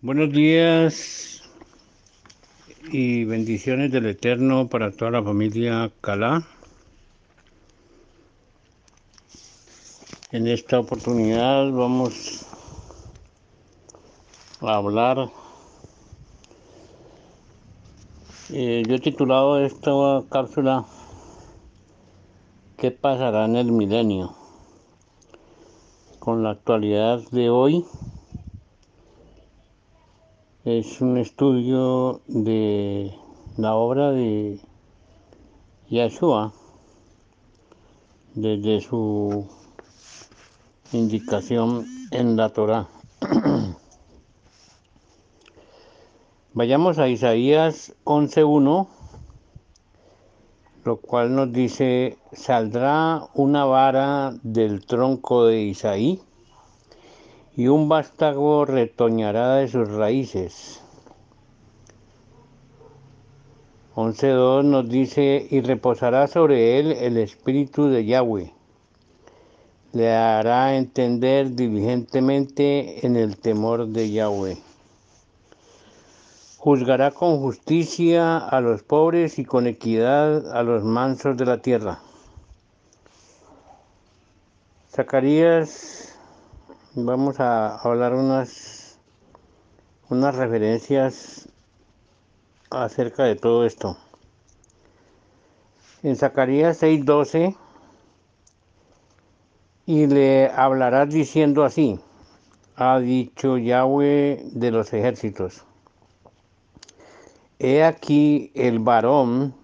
Buenos días y bendiciones del Eterno para toda la familia Calá. En esta oportunidad vamos a hablar. Eh, yo he titulado esta cápsula ¿Qué pasará en el milenio? Con la actualidad de hoy es un estudio de la obra de Yahshua desde su indicación en la Torah. Vayamos a Isaías 11.1, lo cual nos dice, saldrá una vara del tronco de Isaí y un vástago retoñará de sus raíces. 11.2 nos dice, y reposará sobre él el espíritu de Yahweh. Le hará entender diligentemente en el temor de Yahweh. Juzgará con justicia a los pobres y con equidad a los mansos de la tierra. Zacarías vamos a hablar unas, unas referencias acerca de todo esto. En Zacarías 6:12, y le hablarás diciendo así, ha dicho Yahweh de los ejércitos. He aquí el varón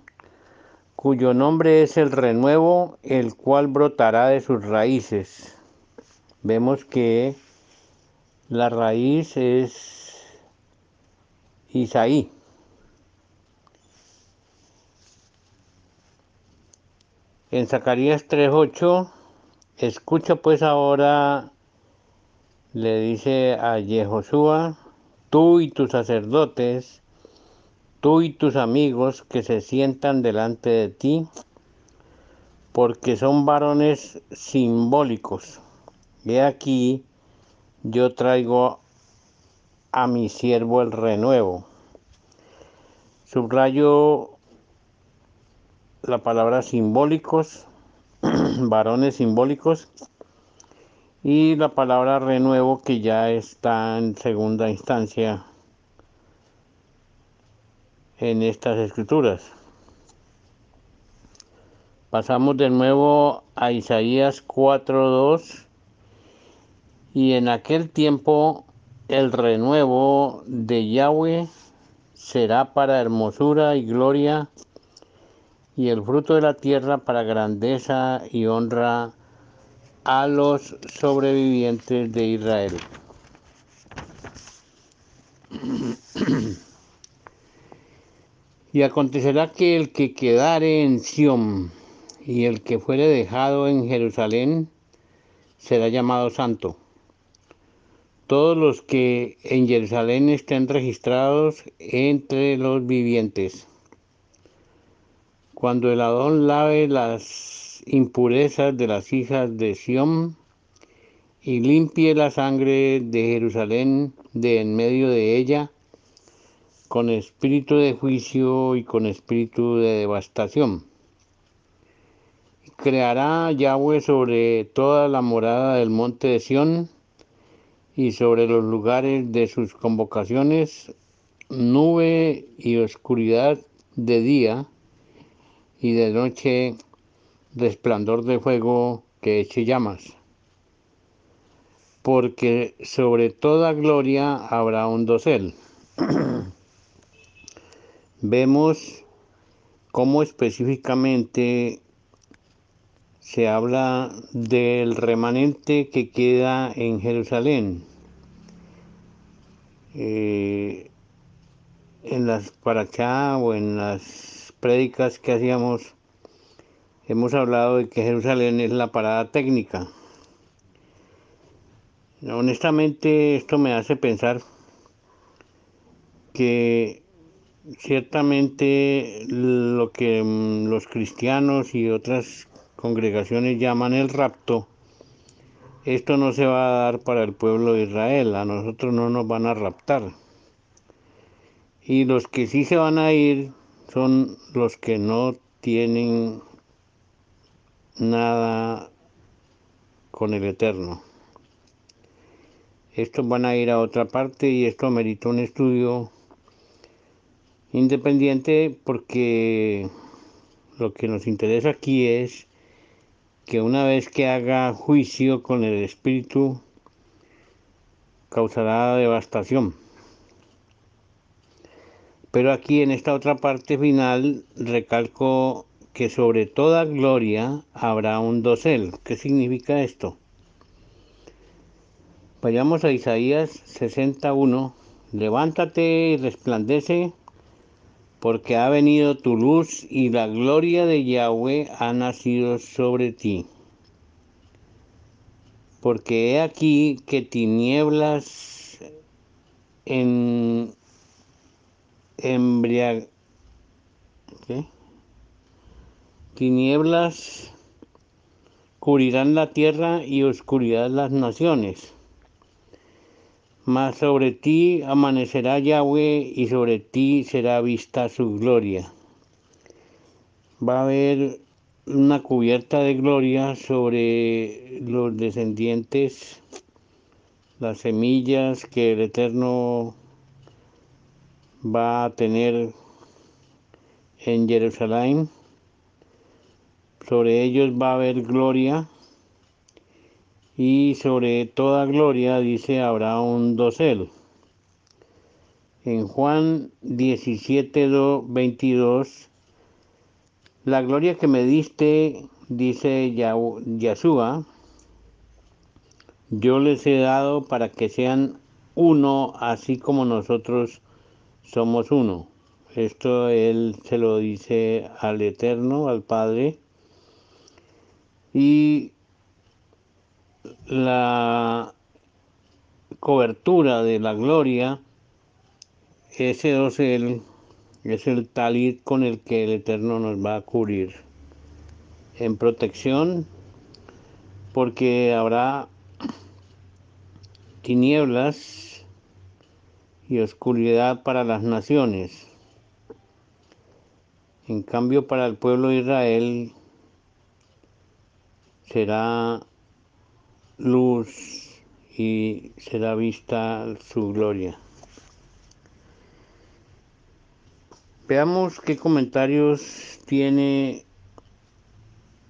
cuyo nombre es el renuevo, el cual brotará de sus raíces vemos que la raíz es Isaí. En Zacarías 3.8, escucha pues ahora, le dice a Jehoshua, tú y tus sacerdotes, tú y tus amigos que se sientan delante de ti, porque son varones simbólicos He aquí, yo traigo a mi siervo el renuevo. Subrayo la palabra simbólicos, varones simbólicos, y la palabra renuevo que ya está en segunda instancia en estas escrituras. Pasamos de nuevo a Isaías 4.2 y en aquel tiempo el renuevo de Yahweh será para hermosura y gloria, y el fruto de la tierra para grandeza y honra a los sobrevivientes de Israel. Y acontecerá que el que quedare en Sión y el que fuere dejado en Jerusalén será llamado santo todos los que en Jerusalén estén registrados entre los vivientes. Cuando el Adón lave las impurezas de las hijas de Sión y limpie la sangre de Jerusalén de en medio de ella, con espíritu de juicio y con espíritu de devastación. Creará Yahweh sobre toda la morada del monte de Sión, y sobre los lugares de sus convocaciones nube y oscuridad de día y de noche resplandor de fuego que eche llamas. Porque sobre toda gloria habrá un dosel. Vemos cómo específicamente se habla del remanente que queda en Jerusalén. Eh, en las para acá o en las prédicas que hacíamos, hemos hablado de que Jerusalén es la parada técnica. Honestamente, esto me hace pensar que ciertamente lo que mm, los cristianos y otras congregaciones llaman el rapto, esto no se va a dar para el pueblo de Israel, a nosotros no nos van a raptar. Y los que sí se van a ir son los que no tienen nada con el Eterno. Estos van a ir a otra parte y esto amerita un estudio independiente porque lo que nos interesa aquí es que una vez que haga juicio con el espíritu causará devastación. Pero aquí en esta otra parte final recalco que sobre toda gloria habrá un dosel. ¿Qué significa esto? Vayamos a Isaías 61. Levántate y resplandece, porque ha venido tu luz y la gloria de Yahweh ha nacido sobre ti. Porque he aquí que tinieblas en. Tinieblas cubrirán la tierra y oscuridad las naciones. Mas sobre ti amanecerá Yahweh y sobre ti será vista su gloria. Va a haber una cubierta de gloria sobre los descendientes, las semillas que el Eterno va a tener en Jerusalén sobre ellos va a haber gloria y sobre toda gloria dice habrá un dosel. En Juan 17, 22, la gloria que me diste, dice Yahshua, yo les he dado para que sean uno, así como nosotros somos uno. Esto él se lo dice al Eterno, al Padre, y la cobertura de la gloria, ese dosel es el talit con el que el Eterno nos va a cubrir en protección, porque habrá tinieblas y oscuridad para las naciones. En cambio, para el pueblo de Israel será luz y será vista su gloria. Veamos qué comentarios tiene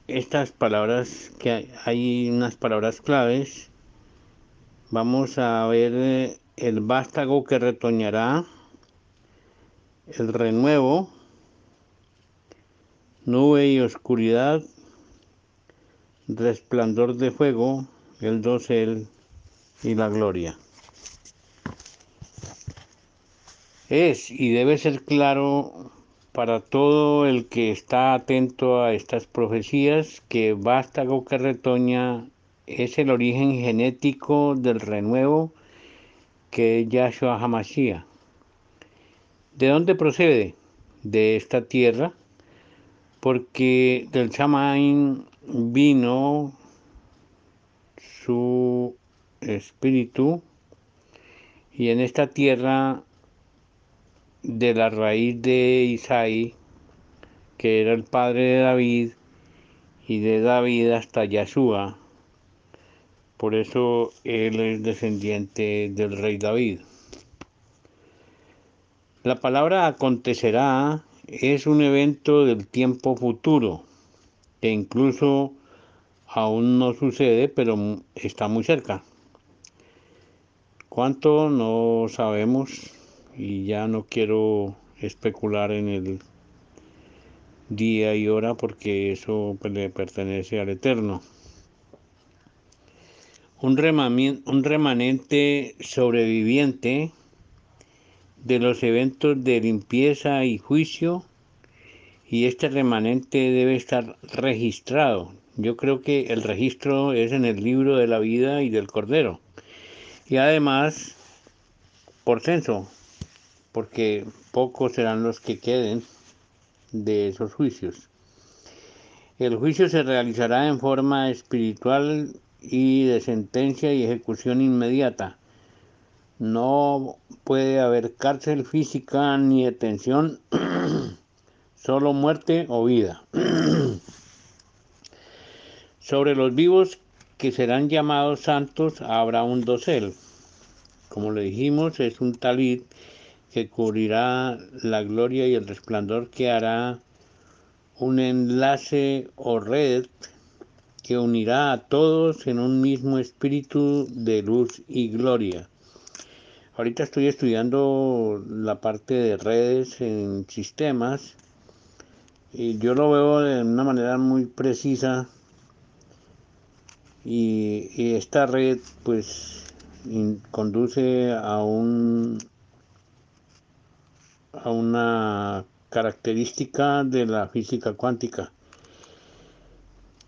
estas palabras, que hay unas palabras claves. Vamos a ver el vástago que retoñará, el renuevo, nube y oscuridad, resplandor de fuego, el dosel y la gloria. Es y debe ser claro para todo el que está atento a estas profecías que Vástago que es el origen genético del renuevo que es Yahshua Hamashiach. ¿De dónde procede? De esta tierra, porque del Shamain vino su espíritu y en esta tierra de la raíz de Isaí, que era el padre de David, y de David hasta Yahshua. Por eso él es descendiente del rey David. La palabra acontecerá es un evento del tiempo futuro que incluso aún no sucede, pero está muy cerca. ¿Cuánto? No sabemos y ya no quiero especular en el día y hora porque eso pues, le pertenece al Eterno. Un, un remanente sobreviviente de los eventos de limpieza y juicio y este remanente debe estar registrado. Yo creo que el registro es en el libro de la vida y del Cordero. Y además, por censo, porque pocos serán los que queden de esos juicios. El juicio se realizará en forma espiritual y de sentencia y ejecución inmediata. No puede haber cárcel física ni detención, solo muerte o vida. Sobre los vivos que serán llamados santos habrá un dosel. Como le dijimos, es un talit que cubrirá la gloria y el resplandor que hará un enlace o red que unirá a todos en un mismo espíritu de luz y gloria. Ahorita estoy estudiando la parte de redes en sistemas y yo lo veo de una manera muy precisa y, esta red pues conduce a un a una característica de la física cuántica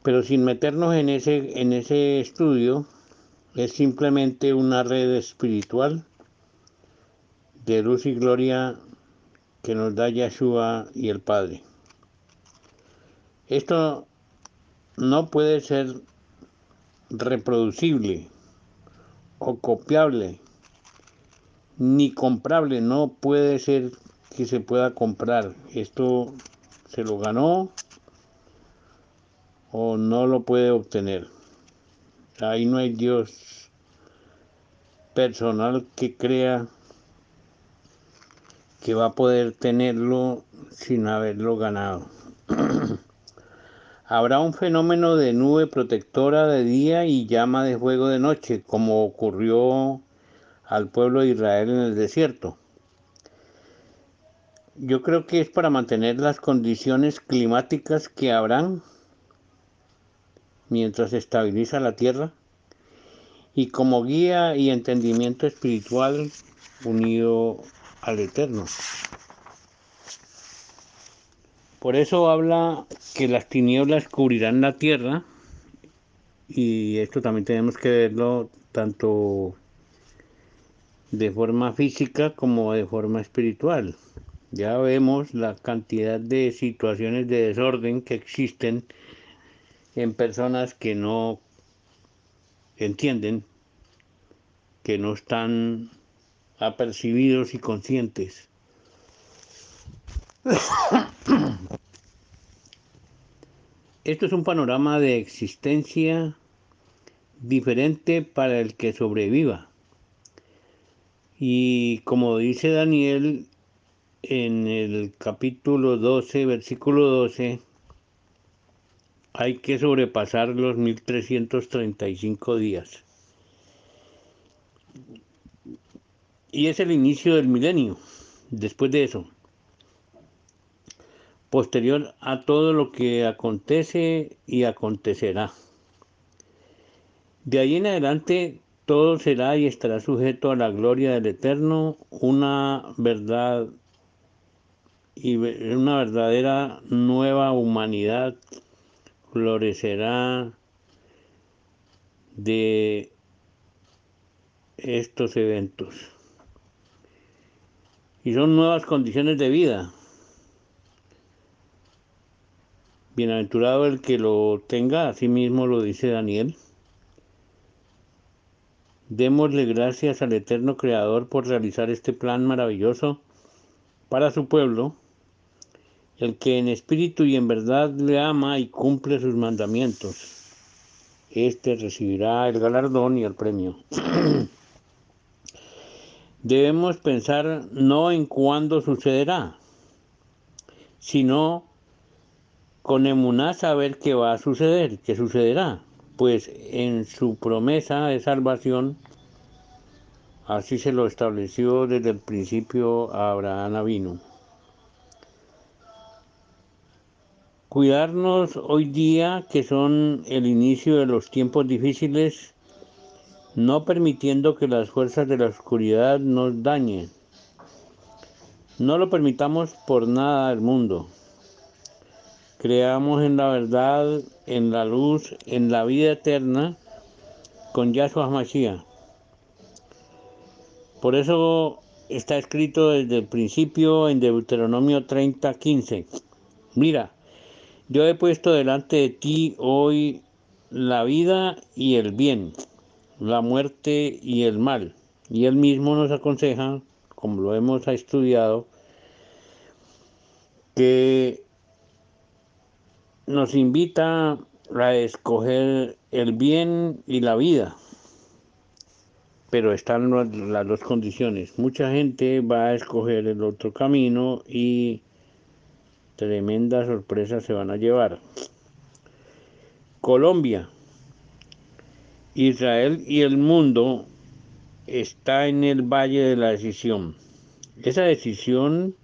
pero sin meternos en ese en ese estudio es simplemente una red espiritual de luz y gloria que nos da Yeshua y el Padre. Esto no puede ser reproducible o copiable ni comprable, no puede ser que se pueda comprar. Esto se lo ganó o no lo puede obtener. Ahí no hay Dios personal que crea que va a poder tenerlo sin haberlo ganado. Habrá un fenómeno de nube protectora de día y llama de fuego de noche, como ocurrió al pueblo de Israel en el desierto. Yo creo que es para mantener las condiciones climáticas que habrán mientras se estabiliza la tierra y como guía y entendimiento espiritual unido al Eterno. Por eso habla que las tinieblas cubrirán la tierra y esto también tenemos que verlo tanto de forma física como de forma espiritual. Ya vemos la cantidad de situaciones de desorden que existen en personas que no entienden, que no están apercibidos y conscientes. Esto es un panorama de existencia diferente para el que sobreviva. Y como dice Daniel en el capítulo 12, versículo 12, hay que sobrepasar los 1335 días. Y es el inicio del milenio. Después de eso, posterior a todo lo que acontece y acontecerá. De ahí en adelante todo será y estará sujeto a la gloria del Eterno, una verdad y una verdadera nueva humanidad florecerá de estos eventos. Y son nuevas condiciones de vida, Bienaventurado el que lo tenga, así mismo lo dice Daniel. Démosle gracias al eterno Creador por realizar este plan maravilloso para su pueblo, el que en espíritu y en verdad le ama y cumple sus mandamientos. Este recibirá el galardón y el premio. Debemos pensar no en cuándo sucederá, sino con emuná saber qué va a suceder, qué sucederá, pues en su promesa de salvación, así se lo estableció desde el principio a Abraham Avino. Cuidarnos hoy día, que son el inicio de los tiempos difíciles, no permitiendo que las fuerzas de la oscuridad nos dañen. No lo permitamos por nada del mundo. Creamos en la verdad, en la luz, en la vida eterna con Yahshua Mashiach. Por eso está escrito desde el principio en Deuteronomio 30, 15. Mira, yo he puesto delante de ti hoy la vida y el bien, la muerte y el mal. Y él mismo nos aconseja, como lo hemos estudiado, que nos invita a escoger el bien y la vida. Pero están las dos condiciones. Mucha gente va a escoger el otro camino y tremendas sorpresas se van a llevar. Colombia, Israel y el mundo está en el valle de la decisión. Esa decisión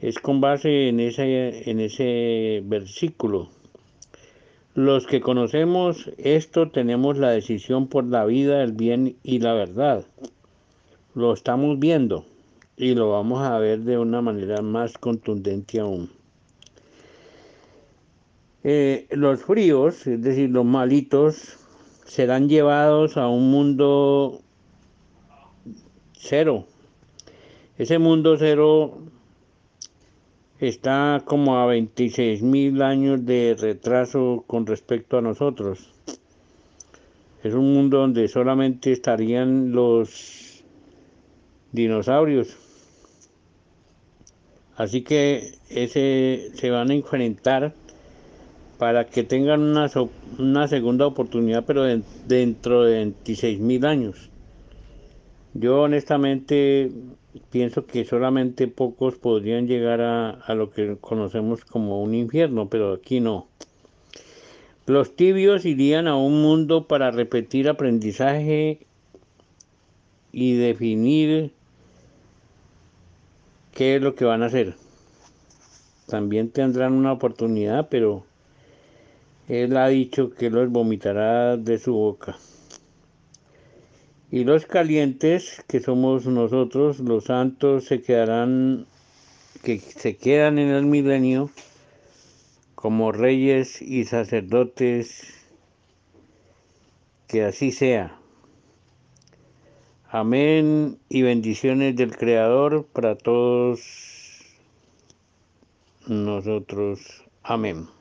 es con base en ese, en ese versículo. Los que conocemos esto tenemos la decisión por la vida, el bien y la verdad. Lo estamos viendo y lo vamos a ver de una manera más contundente aún. Eh, los fríos, es decir, los malitos, serán llevados a un mundo cero. Ese mundo cero está como a 26 mil años de retraso con respecto a nosotros. Es un mundo donde solamente estarían los dinosaurios. Así que ese se van a enfrentar para que tengan una, una segunda oportunidad, pero dentro de 26 mil años. Yo honestamente pienso que solamente pocos podrían llegar a, lo que conocemos como un infierno, pero aquí no. Los tibios irían a un mundo para repetir aprendizaje y definir qué es lo que van a hacer. También tendrán una oportunidad, pero él ha dicho que los vomitará de su boca. Y los calientes, que somos nosotros, los santos, se quedarán, que se quedan en el milenio como reyes y sacerdotes, que así sea. Amén y bendiciones del Creador para todos nosotros. Amén.